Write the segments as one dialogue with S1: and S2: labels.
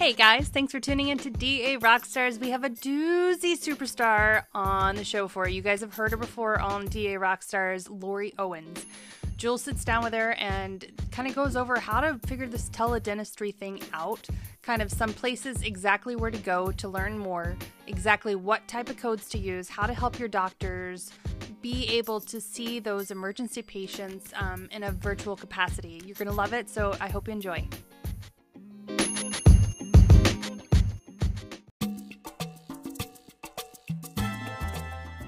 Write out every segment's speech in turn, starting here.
S1: Hey guys, thanks for tuning in to DA Rockstars. We have a doozy superstar on the show for you. You guys have heard her before on DA Rockstars, Laurie Owens. Jules sits down with her and kind of goes over how to figure this teledentistry thing out, kind of some places exactly where to go to learn more, exactly what type of codes to use, how to help your doctors be able to see those emergency patients um, in a virtual capacity. You're going to love it, so I hope you enjoy.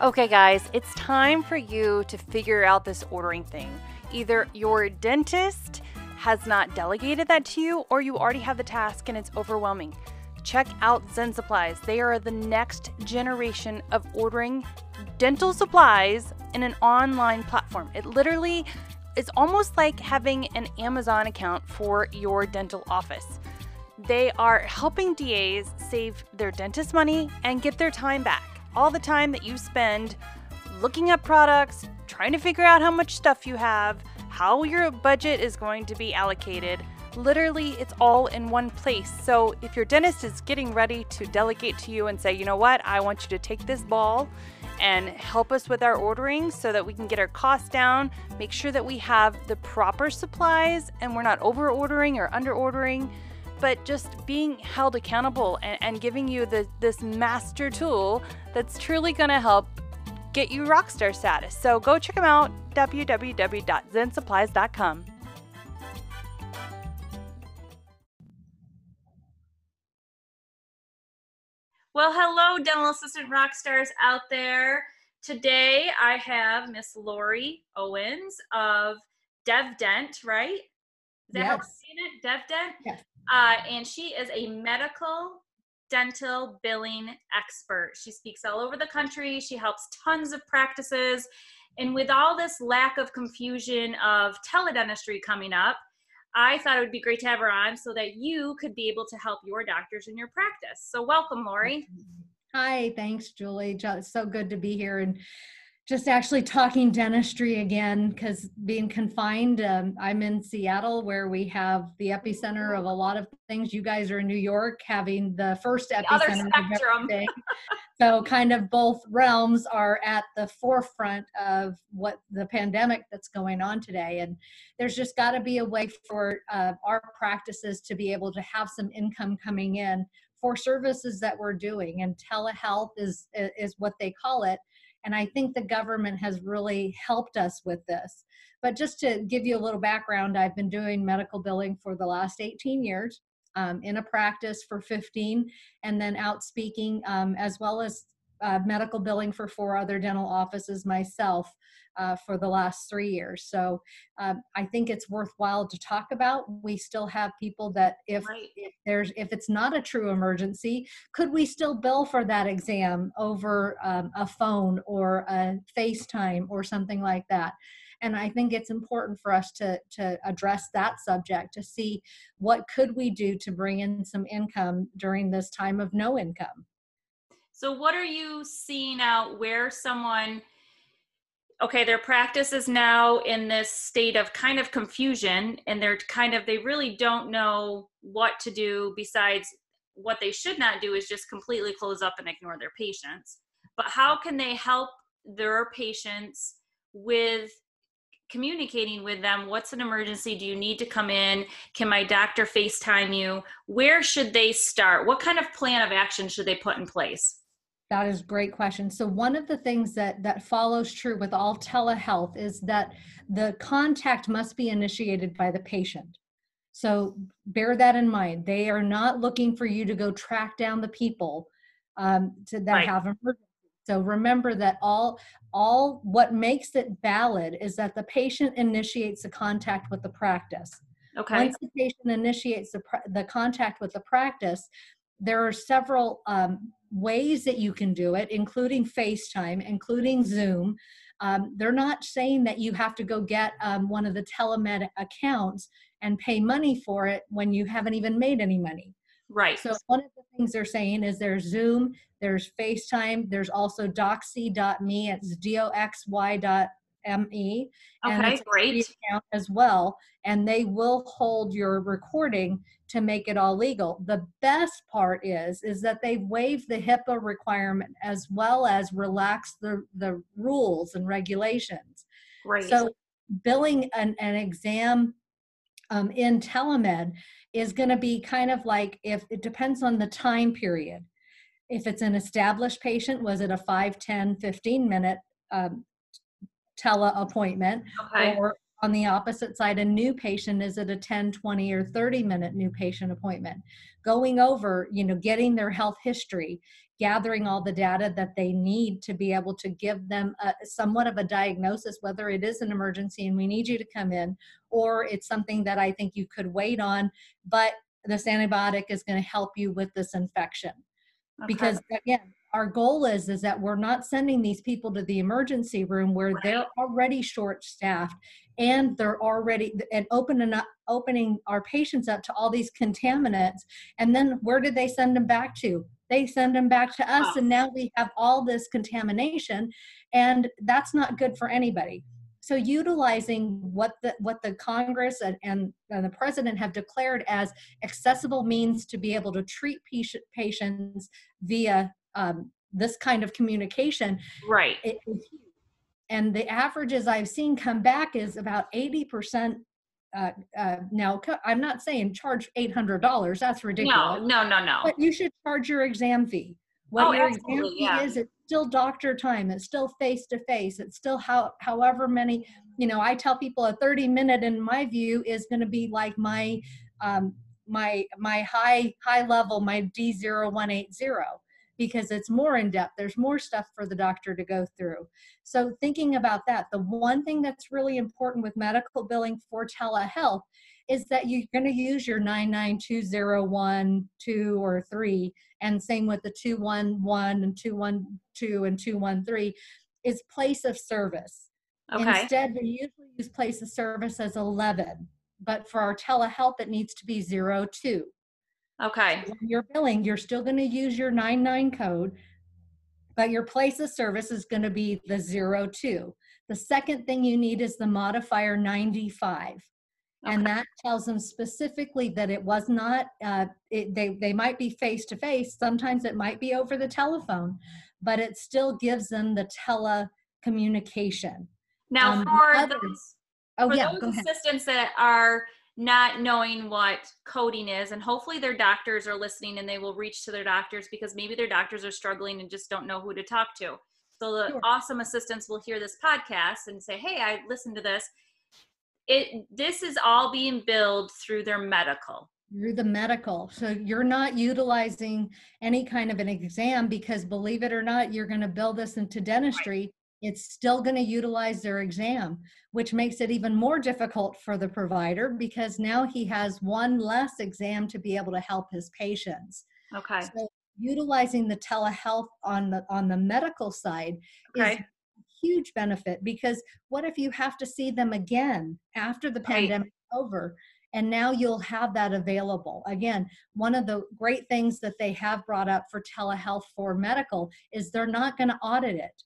S1: Okay, guys, it's time for you to figure out this ordering thing. Either your dentist has not delegated that to you, or you already have the task and it's overwhelming. Check out Zen Supplies. They are the next generation of ordering dental supplies in an online platform. It literally is almost like having an Amazon account for your dental office. They are helping DAs save their dentist money and get their time back all the time that you spend looking up products, trying to figure out how much stuff you have, how your budget is going to be allocated. Literally, it's all in one place. So, if your dentist is getting ready to delegate to you and say, you know what, I want you to take this ball and help us with our ordering so that we can get our costs down, make sure that we have the proper supplies and we're not over ordering or under ordering but just being held accountable and, and giving you the, this master tool that's truly going to help get you rockstar status. So go check them out www.zensupplies.com. Well, hello, dental assistant rock stars out there. Today I have Miss Laurie Owens of DevDent, right? Is that
S2: yes.
S1: how we're saying it? DevDent?
S2: Yes.
S1: Uh, and she is a medical dental billing expert. She speaks all over the country. She helps tons of practices. And with all this lack of confusion of teledentistry coming up, I thought it would be great to have her on so that you could be able to help your doctors in your practice. So, welcome, Laurie.
S2: Hi, thanks, Julie. It's so good to be here. And just actually talking dentistry again because being confined um, i'm in seattle where we have the epicenter of a lot of things you guys are in new york having the first
S1: The
S2: epicenter of
S1: spectrum.
S2: everything. so kind of both realms are at the forefront of what the pandemic that's going on today and there's just got to be a way for uh, our practices to be able to have some income coming in for services that we're doing and telehealth is is what they call it and I think the government has really helped us with this. But just to give you a little background, I've been doing medical billing for the last 18 years, um, in a practice for 15, and then out speaking, um, as well as uh, medical billing for four other dental offices myself uh, for the last three years. So um, I think it's worthwhile to talk about. We still have people that if,
S1: Right.
S2: if there's if it's not a true emergency, could we still bill for that exam over um, a phone or a FaceTime or something like that? And I think it's important for us to to address that subject to see what could we do to bring in some income during this time of no income.
S1: So, what are you seeing out where someone, okay, their practice is now in this state of kind of confusion and they're kind of, they really don't know what to do besides what they should not do is just completely close up and ignore their patients. But how can they help their patients with communicating with them? What's an emergency? Do you need to come in? Can my doctor facetime you? Where should they start? What kind of plan of action should they put in place
S2: That is a great question. So one of the things that that follows true with all telehealth is that the contact must be initiated by the patient. So bear that in mind. They are not looking for you to go track down the people um, to that
S1: Right.
S2: have emergency. So remember that all all what makes it valid is that the patient initiates the contact with the practice.
S1: okay
S2: Once the patient initiates the, the contact with the practice, there are several um, ways that you can do it, including FaceTime, including Zoom. Um, they're not saying that you have to go get um, one of the telemed accounts and pay money for it when you haven't even made any money.
S1: right
S2: So one of the things they're saying is there's Zoom, there's FaceTime, there's also doxy.me, it's D-O-X-Y dot Me.
S3: and
S2: Okay,
S3: great.
S2: Account as well, and they will hold your recording to make it all legal. The best part is is that they waive the HIPAA requirement as well as relax the the rules and regulations.
S3: Great.
S2: So billing an, an exam um, in telemed is going to be kind of like if it depends on the time period if it's an established patient was it a 5 10 15 minute um, tele appointment
S3: okay.
S2: or on the opposite side a new patient is it a 10 20 or 30 minute new patient appointment going over you know getting their health history gathering all the data that they need to be able to give them a, somewhat of a diagnosis whether it is an emergency and we need you to come in or it's something that i think you could wait on but this antibiotic is going to help you with this infection
S3: okay.
S2: because again our goal is is that we're not sending these people to the emergency room where
S3: Right.
S2: they're already short staffed and they're already and opening up opening our patients up to all these contaminants and then where did they send them back to they send them back to us
S3: Wow.
S2: and now we have all this contamination and that's not good for anybody so utilizing what the what the congress and, and, and the president have declared as accessible means to be able to treat patient, patients via um, this kind of communication
S3: right.
S2: it and the averages i've seen come back is about 80% uh, uh, now i'm not saying charge $800 that's ridiculous
S3: No, no, no, no.
S2: but you should charge your exam fee what
S3: Oh,
S2: your exam fee
S3: yeah.
S2: is it's still doctor time it's still face to face it's still how however many you know i tell people a 30 minute in my view is going to be like my um, my my high high level my d0180 because it's more in depth there's more stuff for the doctor to go through so thinking about that the one thing that's really important with medical billing for telehealth is that you're going to use your 99201 2 or 3 and same with the 211 and 212 and 213 is place of service
S3: Okay.
S2: Instead, we usually use place of service as 11, but for our telehealth, it needs to be 02.
S3: Okay.
S2: When you're billing, you're still going to use your 99 code, but your place of service is going to be the 02. The second thing you need is the modifier 95. And that tells them specifically that it was not, uh, it, they, they might be face to face. Sometimes it might be over the telephone, but it still gives them the telecommunication.
S3: Now,
S2: Um,
S3: for
S2: others-
S3: those,
S2: Oh,
S3: for
S2: yeah,
S3: those assistants that are not knowing what coding is, and hopefully their doctors are listening and they will reach to their doctors because maybe their doctors are struggling and just don't know who to talk to. So the
S2: Sure.
S3: awesome assistants will hear this podcast and say, "Hey, I listened to this." It this is all being billed through their medical.
S2: You're the medical. So you're not utilizing any kind of an exam because believe it or not, you're going to build this into dentistry. It's still going to utilize their exam, which makes it even more difficult for the provider because now he has one less exam to be able to help his patients.
S3: Okay.
S2: So utilizing the telehealth on the on the medical side is
S3: Okay.
S2: a huge benefit because what if you have to see them again after the
S3: Right.
S2: pandemic over and now you'll have that available again one of the great things that they have brought up for telehealth for medical is they're not going to audit it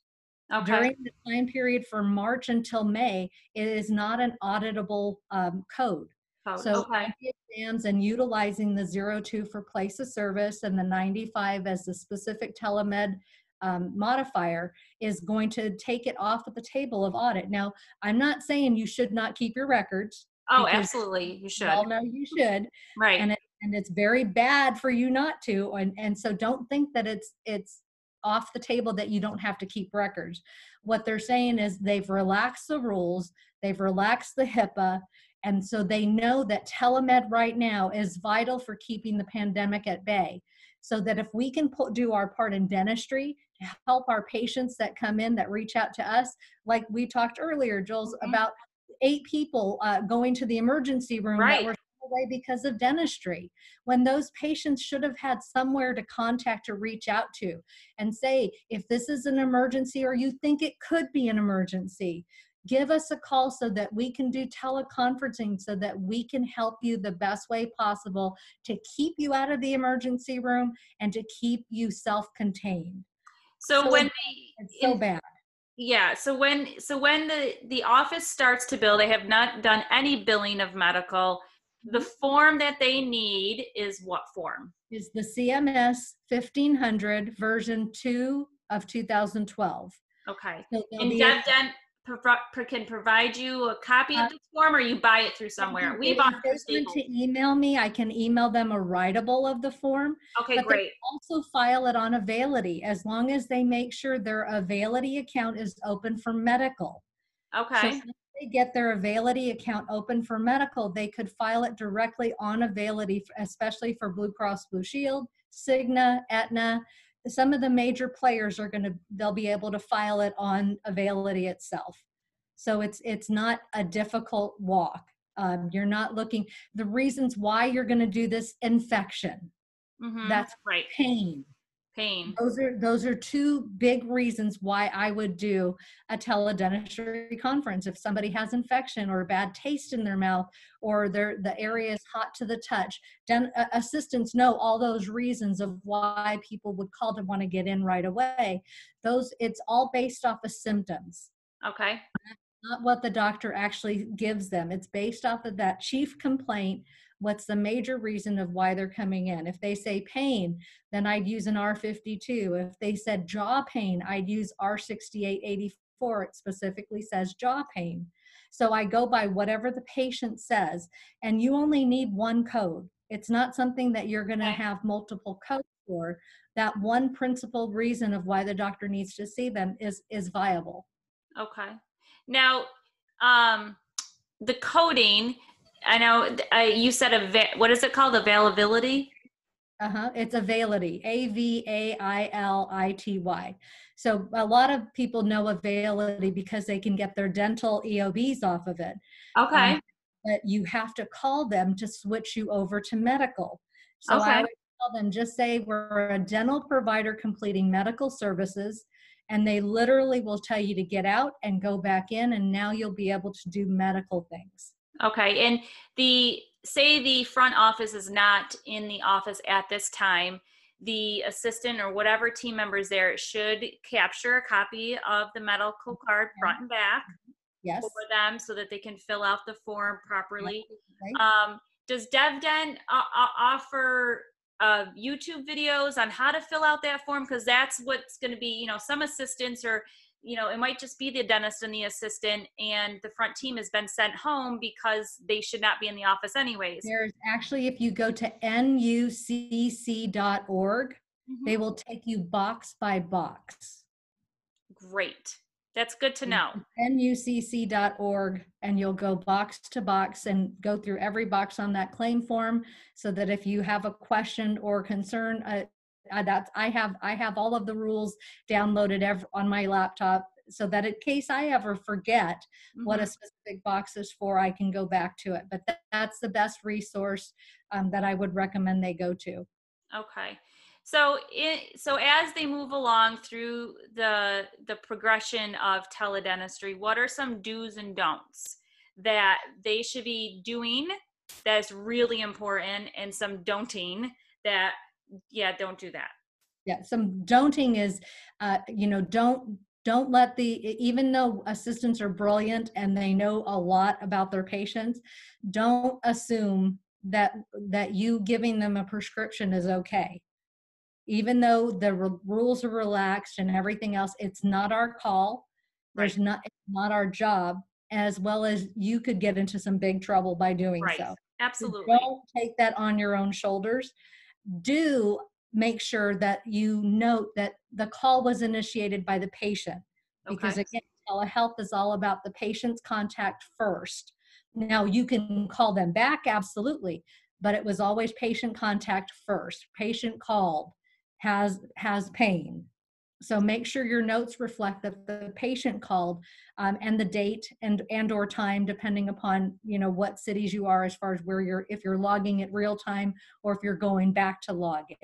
S3: Okay.
S2: during the time period from march until may it is not an auditable um, code
S3: Code.
S2: so
S3: okay.
S2: exams and utilizing the 02 for place of service and the 95 as the specific telemed um, modifier is going to take it off of the table of audit. Now, I'm not saying you should not keep your records.
S3: Oh, absolutely. You should.
S2: all know you should,
S3: Right.
S2: and it, and it's very bad for you not to. And and so don't think that it's it's off the table that you don't have to keep records. What they're saying is they've relaxed the rules, they've relaxed the HIPAA, and so they know that telemed right now is vital for keeping the pandemic at bay. So that if we can put, do our part in dentistry to help our patients that come in that reach out to us, like we talked earlier, Jules,
S3: Mhm.
S2: about eight people uh, going to the emergency room
S3: Right.
S2: that were away because of dentistry when those patients should have had somewhere to contact or reach out to and say if this is an emergency or you think it could be an emergency give us a call so that we can do teleconferencing so that we can help you the best way possible to keep you out of the emergency room and to keep you self-contained
S3: So,
S2: So
S3: when
S2: it's
S3: the
S2: it's so bad
S3: Yeah. So when so when the the office starts to bill, they have not done any billing of medical. The form that they need is what form?
S2: Is the CMS 1500 version 2 of 2012.
S3: Okay.
S2: So
S3: And DevDent pro- can provide you a copy
S2: Uh,
S3: of this form, or you buy it through somewhere. We bought it
S2: they
S3: through
S2: want
S3: Staples.
S2: to email me, I can email them a writable of the form.
S3: Okay,
S2: but they
S3: great.
S2: Also file it on Availity as long as they make sure their Availity account is open for medical.
S3: Okay.
S2: once they get their Availity account open for medical, they could file it directly on Availity, especially for Blue Cross Blue Shield, Cigna, Aetna. Some of the major players are going to, they'll be able to file it on Availity itself. So it's it's not a difficult walk. Um, you're not looking. The reasons why you're going to do this infection,
S3: Mhm.
S2: that's
S3: right.
S2: pain,
S3: Pain.
S2: those are those are two big reasons why I would do a teledentistry conference. If somebody has infection or a bad taste in their mouth or their the area is hot to the touch, den, uh, assistants know all those reasons of why people would call to want to get in right away. Those it's all based off of symptoms
S3: Okay.
S2: Not what the doctor actually gives them. It's based off of that chief complaint. What's the major reason of why they're coming in? If they say pain, then I'd use an R52. If they said jaw pain, I'd use R6884. It specifically says jaw pain. So I go by whatever the patient says, and you only need one code. It's not something that you're going to have multiple codes for. That one principal reason of why the doctor needs to see them is is viable.
S3: Okay. Now, um, the coding. I know uh, you said a what is it called? Availability.
S2: Uh-huh. It's Availity, A V A I L I T Y. So a lot of people know Availity because they can get their dental EOBs off of it.
S3: Okay.
S2: Um, but you have to call them to switch you over to medical. So
S3: Okay.
S2: I would tell them just say we're a dental provider completing medical services, and they literally will tell you to get out and go back in, and now you'll be able to do medical things.
S3: Okay, and the say the front office is not in the office at this time, the assistant or whatever team members there should capture a copy of the medical card front and back
S2: Yes.
S3: for them so that they can fill out the form properly.
S2: Right.
S3: Um, does DevDent uh, uh, offer uh, YouTube videos on how to fill out that form? Because that's what's going to be, you know, some assistants or, you know, it might just be the dentist and the assistant, and the front team has been sent home because they should not be in the office anyways.
S2: There's actually, if you go to nucc.org,
S3: Mhm.
S2: they will take you box by box.
S3: Great. That's good to know.
S2: nucc.org and you'll go box to box and go through every box on that claim form so that if you have a question or concern uh, uh, that's i have i have all of the rules downloaded on my laptop so that in case i ever forget what a
S3: Mhm.
S2: specific box is for i can go back to it but that, that's the best resource um, that i would recommend they go to
S3: Okay. So it, so as they move along through the the progression of teledentistry, what are some do's and don'ts that they should be doing that's really important and some don'ting that yeah, don't do that.
S2: yeah some don'ting is uh, you know don't don't let the even though assistants are brilliant and they know a lot about their patients don't assume that that you giving them a prescription is okay even though the r- rules are relaxed and everything else it's not our call there's not it's not our job as well as you could get into some big trouble by doing
S3: Right.
S2: so so
S3: Absolutely.
S2: don't take that on your own shoulders. Do make sure that you note that the call was initiated by the patient because
S3: Okay.
S2: again, telehealth is all about the patient's contact first. Now you can call them back, absolutely, but it was always patient contact first. Patient called, has has pain. So make sure your notes reflect that the patient called um, and the date and and or time, depending upon you know what cities you are as far as where you're if you're logging it real time or if you're going back to log it.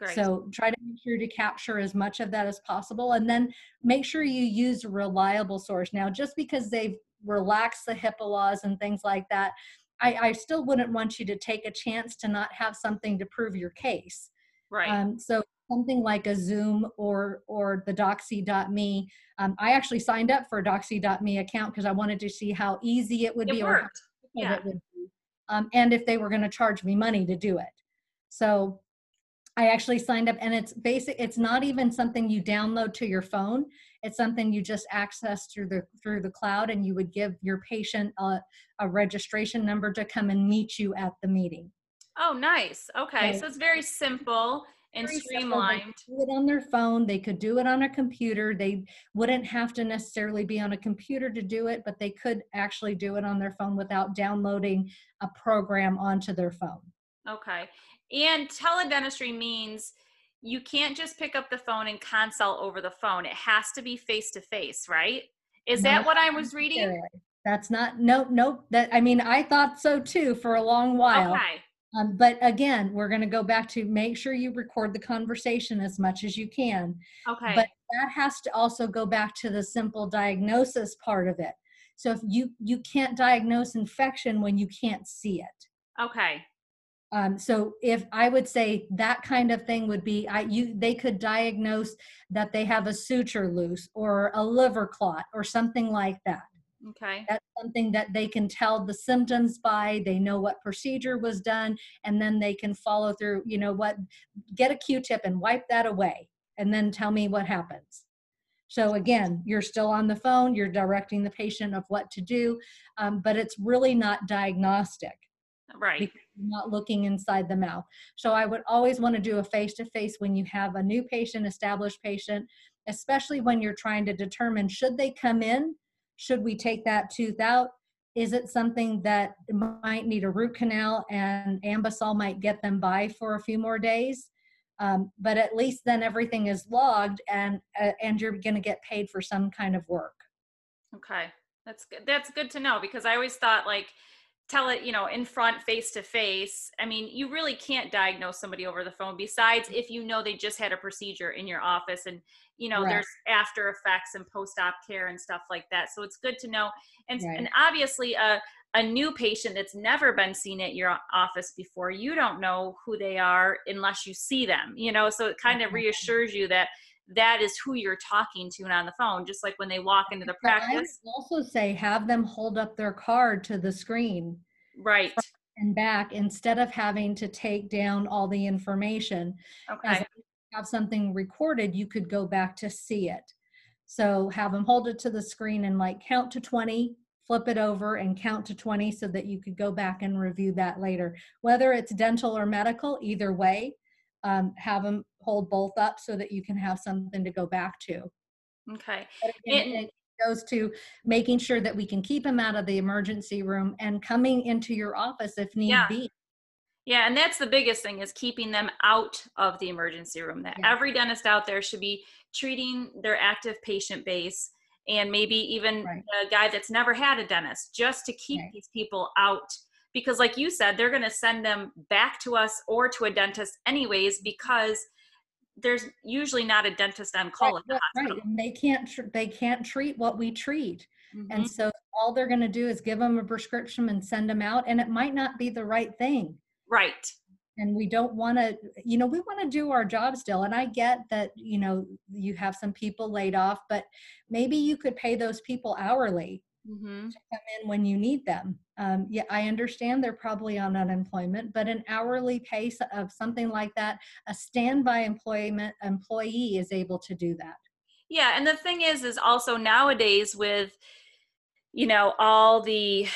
S3: Great.
S2: So try to make sure to capture as much of that as possible, and then make sure you use a reliable source. Now, just because they've relaxed the HIPAA laws and things like that, I, I still wouldn't want you to take a chance to not have something to prove your case.
S3: Right.
S2: Um, so something like a Zoom or or the Doxy.me. Um, I actually signed up for a Doxy.me account because I wanted to see how easy it would
S3: It
S2: be
S3: worked. Yeah.
S2: it would be, um, and if they were going to charge me money to do it. So I actually signed up, and it's basic. It's not even something you download to your phone. It's something you just access through the through the cloud, and you would give your patient a, a registration number to come and meet you at the meeting.
S3: Oh, nice. Okay. So it's very simple and
S2: Very simple. They
S3: streamlined.
S2: could Do it on their phone. They could do it on a computer. They wouldn't have to necessarily be on a computer to do it, but they could actually do it on their phone without downloading a program onto their phone.
S3: Okay. And teledentistry means you can't just pick up the phone and consult over the phone. It has to be face to face, right? Is that what I was reading?
S2: That's not no nope. That I mean, I thought so too for a long while.
S3: Okay.
S2: Um, but again, we're going to go back to make sure you record the conversation as much as you can.
S3: Okay.
S2: But that has to also go back to the simple diagnosis part of it. So if you you can't diagnose infection when you can't see it.
S3: okay.
S2: Um, so if I would say that kind of thing would be, I you they could diagnose that they have a suture loose or a liver clot or something like that.
S3: Okay.
S2: That's something that they can tell the symptoms by. They know what procedure was done, and then they can follow through. You know what? Get a Q-tip and wipe that away, and then tell me what happens. So again, you're still on the phone. You're directing the patient of what to do, um, but it's really not diagnostic
S3: Right.
S2: not looking inside the mouth. So I would always want to do a face to face when you have a new patient, established patient, especially when you're trying to determine should they come in? Should we take that tooth out? Is it something that might need a root canal and Anbesol might get them by for a few more days? Um, but at least then everything is logged and uh, and you're going to get paid for some kind of work.
S3: Okay. That's good. That's good to know because I always thought like tell it, you know, in front face to face. I mean, you really can't diagnose somebody over the phone besides if you know they just had a procedure in your office and you know,
S2: Right.
S3: there's after effects and post-op care and stuff like that. So it's good to know. And
S2: Right.
S3: and obviously a a new patient that's never been seen at your office before, you don't know who they are unless you see them, you know, so it kind of reassures you that that is who you're talking to on the phone, just like when they walk into the
S2: But I would
S3: practice.
S2: also say have them hold up their card to the screen
S3: Right.
S2: and back instead of having to take down all the information.
S3: Okay.
S2: have something recorded, you could go back to see it. So have them hold it to the screen and like count to 20, flip it over and count to 20 so that you could go back and review that later. Whether it's dental or medical, either way, um, have them hold both up so that you can have something to go back to.
S3: Okay.
S2: Again,
S3: And-
S2: goes to making sure that we can keep them out of the emergency room and coming into your office if need
S3: Yeah.
S2: be.
S3: Yeah, and that's the biggest thing is keeping them out of the emergency room. That
S2: Yeah.
S3: every dentist out there should be treating their active patient base and maybe even
S2: Right.
S3: a guy that's never had a dentist just to keep
S2: Right.
S3: these people out because like you said they're going to send them back to us or to a dentist anyways because there's usually not a dentist on call at the
S2: Right,
S3: hospital.
S2: Right, and they can't, tr- they can't treat what we treat.
S3: Mhm.
S2: And so all they're gonna do is give them a prescription and send them out, and it might not be the right thing.
S3: Right.
S2: And we don't wanna, you know, we wanna do our job still, and I get that, you know, you have some people laid off, but maybe you could pay those people hourly
S3: hmm
S2: come in when you need them. Um, yeah, I understand they're probably on unemployment, but an hourly pay s- of something like that, a standby employment employee is able to do that.
S3: Yeah, and the thing is, is also nowadays with, you know, all the,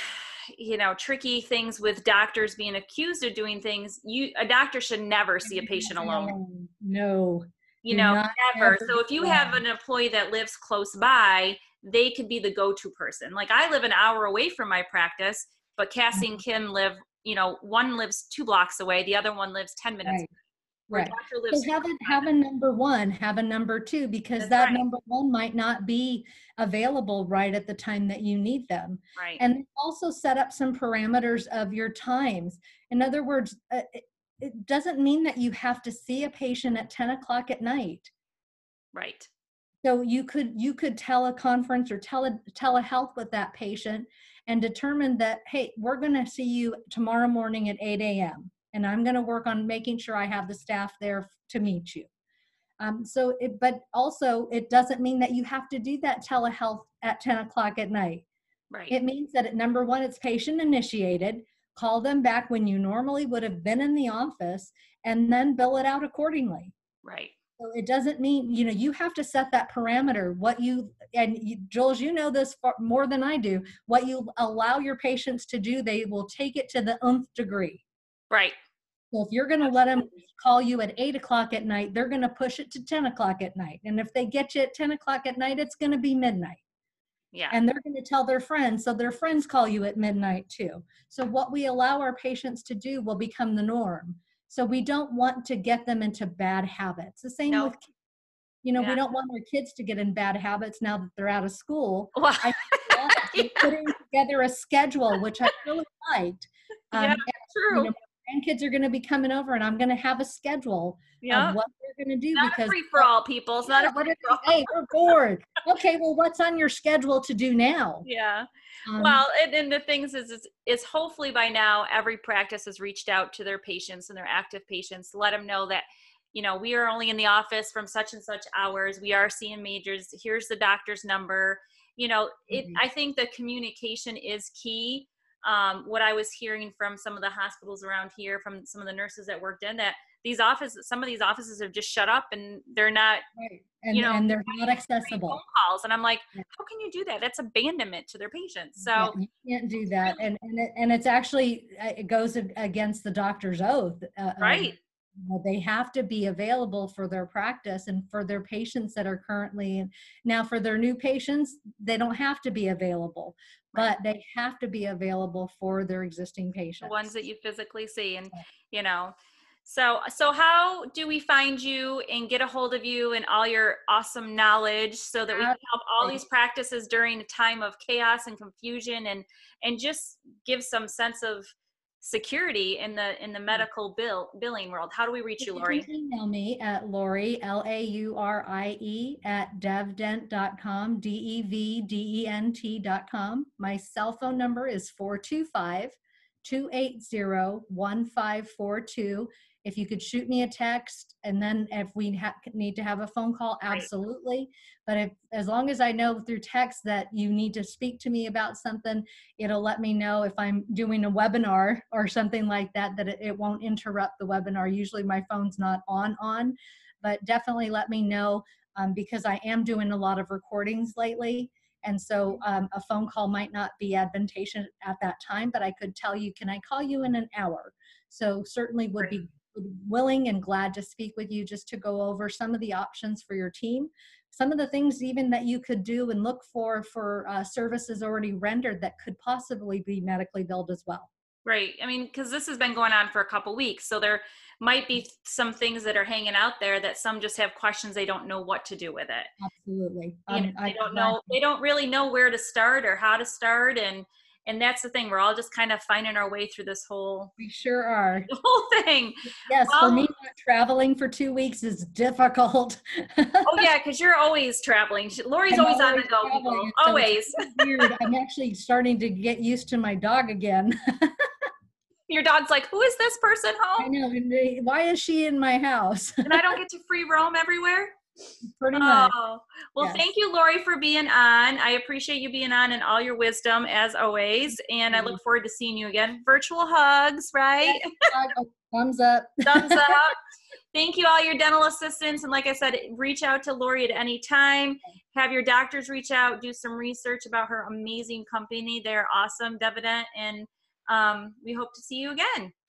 S3: you know, tricky things with doctors being accused of doing things. You, a doctor should never see a patient alone.
S2: No.
S3: You know, never.
S2: ever
S3: So if you have an employee that lives close by, they could be the go-to person. Like I live an hour away from my practice, but Cassie and Kim live, you know, one lives two blocks away, the other one lives ten minutes.
S2: Right. Right. So have a, have a number one, have a number two, because
S3: That's
S2: that
S3: right.
S2: number one might not be available right at the time that you need them.
S3: right.
S2: And also set up some parameters of your times. In other words, uh, it, it doesn't mean that you have to see a patient at 10 o'clock at night.
S3: right.
S2: So you could you could teleconference or tele telehealth with that patient and determine that hey, we're going to see you tomorrow morning at 8 a.m. and I'm going to work on making sure I have the staff there to meet you. Um, so, it, but also, it doesn't mean that you have to do that telehealth at 10 o'clock at night.
S3: Right.
S2: It means that at number one, it's patient initiated. Call them back when you normally would have been in the office and then bill it out accordingly.
S3: right.
S2: So it doesn't mean, you know, you have to set that parameter. What you, and you, Jules, you know this far, more than I do, what you allow your patients to do, they will take it to the nth degree.
S3: Right.
S2: So if you're going to let them call you at eight o'clock at night, they're going to push it to 10 o'clock at night. And if they get you at 10 o'clock at night, it's going to be midnight.
S3: Yeah.
S2: And they're going to tell their friends. So their friends call you at midnight too. So what we allow our patients to do will become the norm. So we don't want to get them into bad habits. The same
S3: No.
S2: with, you know,
S3: Yeah.
S2: we don't want our kids to get in bad habits now that they're out of school.
S3: Well,
S2: I We're putting together a schedule, which I really liked. Um,
S3: Yeah,
S2: and,
S3: true.
S2: you know, grandkids are going to be coming over, and I'm going to have a schedule
S3: yeah.
S2: of what they're going to do
S3: Not
S2: because
S3: free for all, people. It's not
S2: Yeah,
S3: a free for all.
S2: hey, we're bored. Okay, well, what's on your schedule to do now?
S3: Yeah.
S2: Um,
S3: well, and, and the things is, is, is hopefully by now every practice has reached out to their patients and their active patients to let them know that, you know, we are only in the office from such and such hours. We are seeing majors. Here's the doctor's number. You know, it.
S2: Mhm.
S3: I think the communication is key. Um, what I was hearing from some of the hospitals around here, from some of the nurses that worked in that these offices, some of these offices have just shut up and they're not
S2: right. and,
S3: you know,
S2: and they're not
S3: phone
S2: accessible.
S3: calls. And I'm like,
S2: Yeah.
S3: how can you do that? That's abandonment to their patients. So.
S2: Yeah, you can't do that, and and, it, and it's actually uh, it goes against the doctor's oath. Uh, um,
S3: Right.
S2: Know, they have to be available for their practice and for their patients that are currently. Now, for their new patients, they don't have to be available, but they have to be available for their existing patients.
S3: the ones that you physically see and you know so so how do we find you and get a hold of you and all your awesome knowledge so that we can help all these practices during a time of chaos and confusion and and just give some sense of security in the in the hmm. medical bill billing world how do we reach you
S2: You
S3: laurie
S2: can email me at Laurie, L A U R I E, at devdent.com, D E V D E N T.com. My cell phone number is 425 280 1542. If you could shoot me a text and then if we ha- need to have a phone call, absolutely. But if, as long as I know through text that you need to speak to me about something, it'll let me know if I'm doing a webinar or something like that, that it, it won't interrupt the webinar. Usually my phone's not on on, but definitely let me know um, because I am doing a lot of recordings lately. And so um, a phone call might not be advantageous at that time, but I could tell you, can I call you in an hour? So certainly would be willing and glad to speak with you just to go over some of the options for your team. Some of the things even that you could do and look for for uh, services already rendered that could possibly be medically billed as well.
S3: Right. I mean because this has been going on for a couple weeks so there might be some things that are hanging out there that some just have questions they don't know what to do with it.
S2: Absolutely.
S3: You know,
S2: Um,
S3: they
S2: I'm
S3: don't know they don't really know where to start or how to start and and that's the thing we're all just kind of finding our way through this whole
S2: we sure are.
S3: the whole thing.
S2: Yes
S3: Well-
S2: for me traveling for two weeks is difficult.
S3: Oh yeah because you're always traveling. Laurie's
S2: I'm
S3: always on the go
S2: traveling, so
S3: always.
S2: weird. I'm actually starting to get used to my dog again.
S3: Your dog's like who is this person
S2: i
S3: home?
S2: know why is she in my house?
S3: And i don't get to free roam everywhere
S2: pretty much
S3: Oh, well,
S2: Yes.
S3: thank you, Laurie, for being on. I appreciate you being on and all your wisdom as always. And I look forward to seeing you again. Virtual hugs, right?
S2: Oh, thumbs up
S3: Thumbs up. Thank you, all your dental assistants. And like I said, reach out to Laurie at any time. Have your doctors reach out, do some research about her amazing company. They're awesome, DevDent. And um, we hope to see you again.